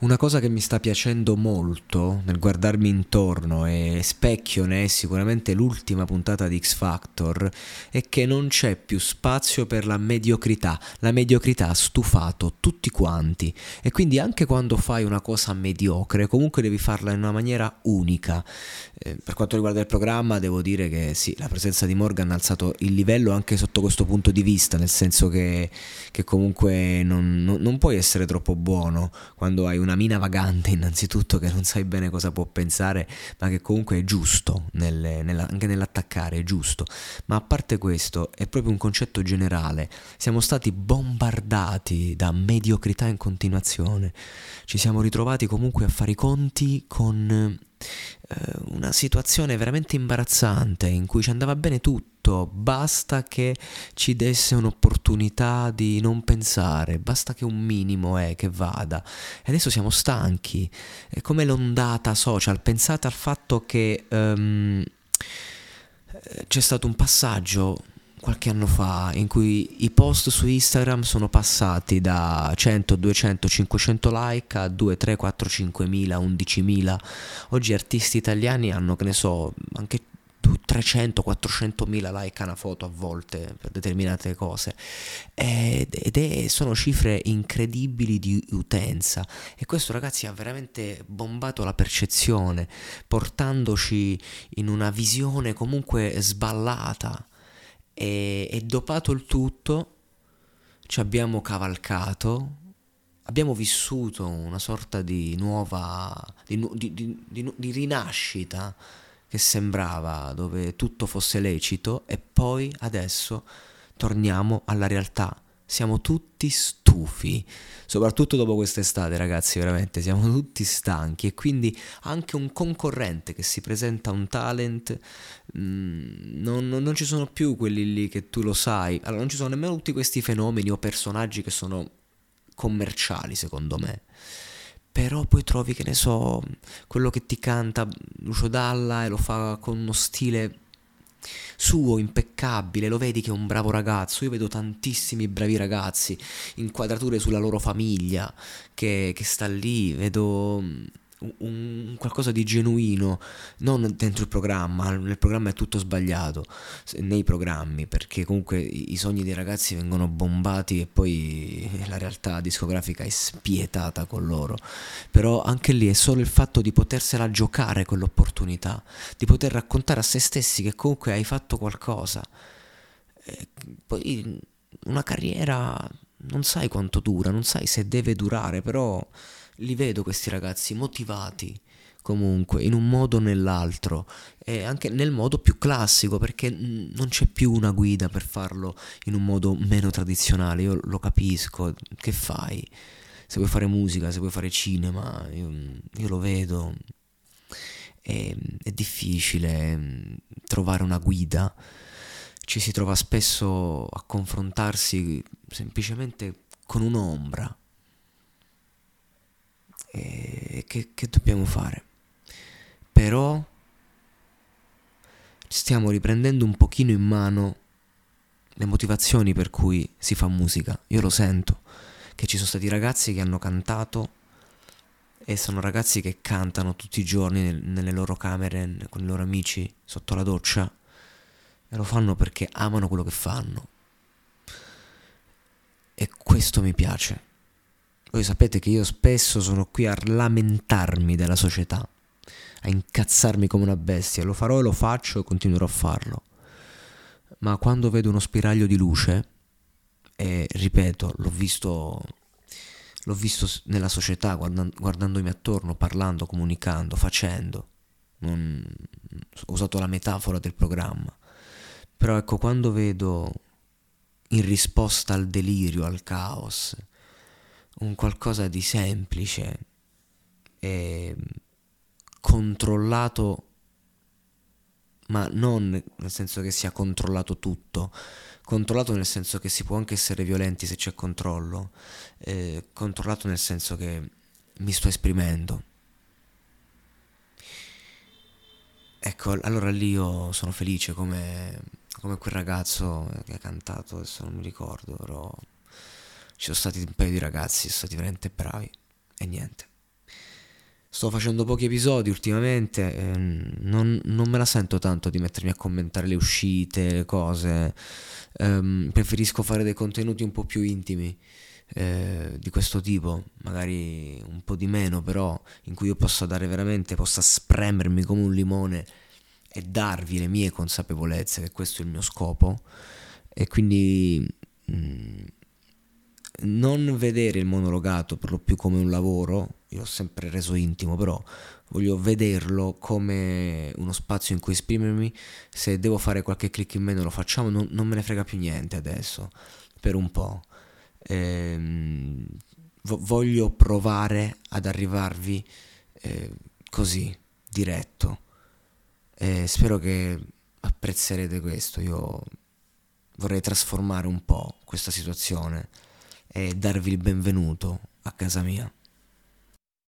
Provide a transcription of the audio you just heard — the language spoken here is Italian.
Una cosa che mi sta piacendo molto nel guardarmi intorno e specchio ne è sicuramente l'ultima puntata di X Factor è che non c'è più spazio per la mediocrità. La mediocrità ha stufato tutti quanti e quindi anche quando fai una cosa mediocre comunque devi farla in una maniera unica. Eh, per quanto riguarda il programma devo dire che sì, la presenza di Morgan ha alzato il livello anche sotto questo punto di vista, nel senso che, che comunque non, non, non puoi essere troppo buono quando hai una una mina vagante innanzitutto che non sai bene cosa può pensare, ma che comunque è giusto, nelle, nella, anche nell'attaccare è giusto. Ma a parte questo, è proprio un concetto generale. Siamo stati bombardati da mediocrità in continuazione. Ci siamo ritrovati comunque a fare i conti con una situazione veramente imbarazzante in cui ci andava bene tutto, basta che ci desse un'opportunità di non pensare, basta che un minimo è che vada. E adesso siamo stanchi, è come l'ondata social, pensate al fatto che um, c'è stato un passaggio qualche anno fa in cui i post su Instagram sono passati da 100, 200, 500 like a 2, 3, 4, 5 mila, 11 mila. Oggi artisti italiani hanno, che ne so, anche 300, 400 mila like a una foto a volte per determinate cose. Ed, è, sono cifre incredibili di utenza. E questo ragazzi ha veramente bombato la percezione portandoci in una visione comunque sballata e, e dopato il tutto ci abbiamo cavalcato, abbiamo vissuto una sorta di nuova, di, di, di, di rinascita che sembrava dove tutto fosse lecito e poi adesso torniamo alla realtà. Siamo tutti stufi, soprattutto dopo quest'estate ragazzi, veramente siamo tutti stanchi e quindi anche un concorrente che si presenta un talent, mh, mm, non, non, ci sono più quelli lì che tu lo sai, allora non ci sono nemmeno tutti questi fenomeni o personaggi che sono commerciali secondo me. Però poi trovi, che ne so, quello che ti canta Lucio Dalla e lo fa con uno stile suo, impeccabile, lo vedi che è un bravo ragazzo, io vedo tantissimi bravi ragazzi, inquadrature sulla loro famiglia che, che sta lì, vedo un, qualcosa di genuino, non dentro il programma, nel programma è tutto sbagliato, nei programmi, perché comunque i sogni dei ragazzi vengono bombati e poi la realtà discografica è spietata con loro, però anche lì è solo il fatto di potersela giocare quell'opportunità, di poter raccontare a se stessi che comunque hai fatto qualcosa. E poi una carriera non sai quanto dura, non sai se deve durare, però li vedo questi ragazzi motivati comunque in un modo o nell'altro e anche nel modo più classico perché non c'è più una guida per farlo in un modo meno tradizionale. Io lo capisco che fai? Se vuoi fare musica se vuoi fare cinema io, io lo vedo. È, è difficile mm, trovare una guida. Ci si trova spesso a confrontarsi semplicemente con un'ombra e che, che dobbiamo fare? Però stiamo riprendendo un pochino in mano le motivazioni per cui si fa musica. Io lo sento, che ci sono stati ragazzi che hanno cantato e sono ragazzi che cantano tutti i giorni nel, nelle loro camere con i loro amici sotto la doccia e lo fanno perché amano quello che fanno. E questo mi piace. Voi sapete che io spesso sono qui a lamentarmi della società, a incazzarmi come una bestia. Lo farò e lo faccio e continuerò a farlo. ma quando vedo uno spiraglio di luce, e ripeto, l'ho visto, l'ho visto nella società, guardando, guardandomi attorno, parlando, comunicando, facendo, non, ho usato la metafora del programma, però ecco, quando vedo in risposta al delirio, al caos, un qualcosa di semplice e controllato ma non nel senso che sia controllato tutto, controllato nel senso che si può anche essere violenti se c'è controllo, eh, controllato nel senso che mi sto esprimendo. Ecco, allora lì io sono felice come, come quel ragazzo che ha cantato, adesso non mi ricordo, però ci sono stati un paio di ragazzi, sono stati veramente bravi e niente. Sto facendo pochi episodi ultimamente, eh, non, non, me la sento tanto di mettermi a commentare le uscite, le cose. Um, preferisco fare dei contenuti un po' più intimi eh, di questo tipo, magari un po' di meno, però in cui io possa dare veramente, possa spremermi come un limone e darvi le mie consapevolezze, che questo è il mio scopo. E quindi... Mm, non vedere il monologato per lo più come un lavoro, io l'ho sempre reso intimo, però voglio vederlo come uno spazio in cui esprimermi, se devo fare qualche click in meno lo facciamo, non, non me ne frega più niente adesso, per un po'. Ehm, voglio provare ad arrivarvi eh, così, diretto. E spero che apprezzerete questo, io vorrei trasformare un po' questa situazione e darvi il benvenuto a casa mia.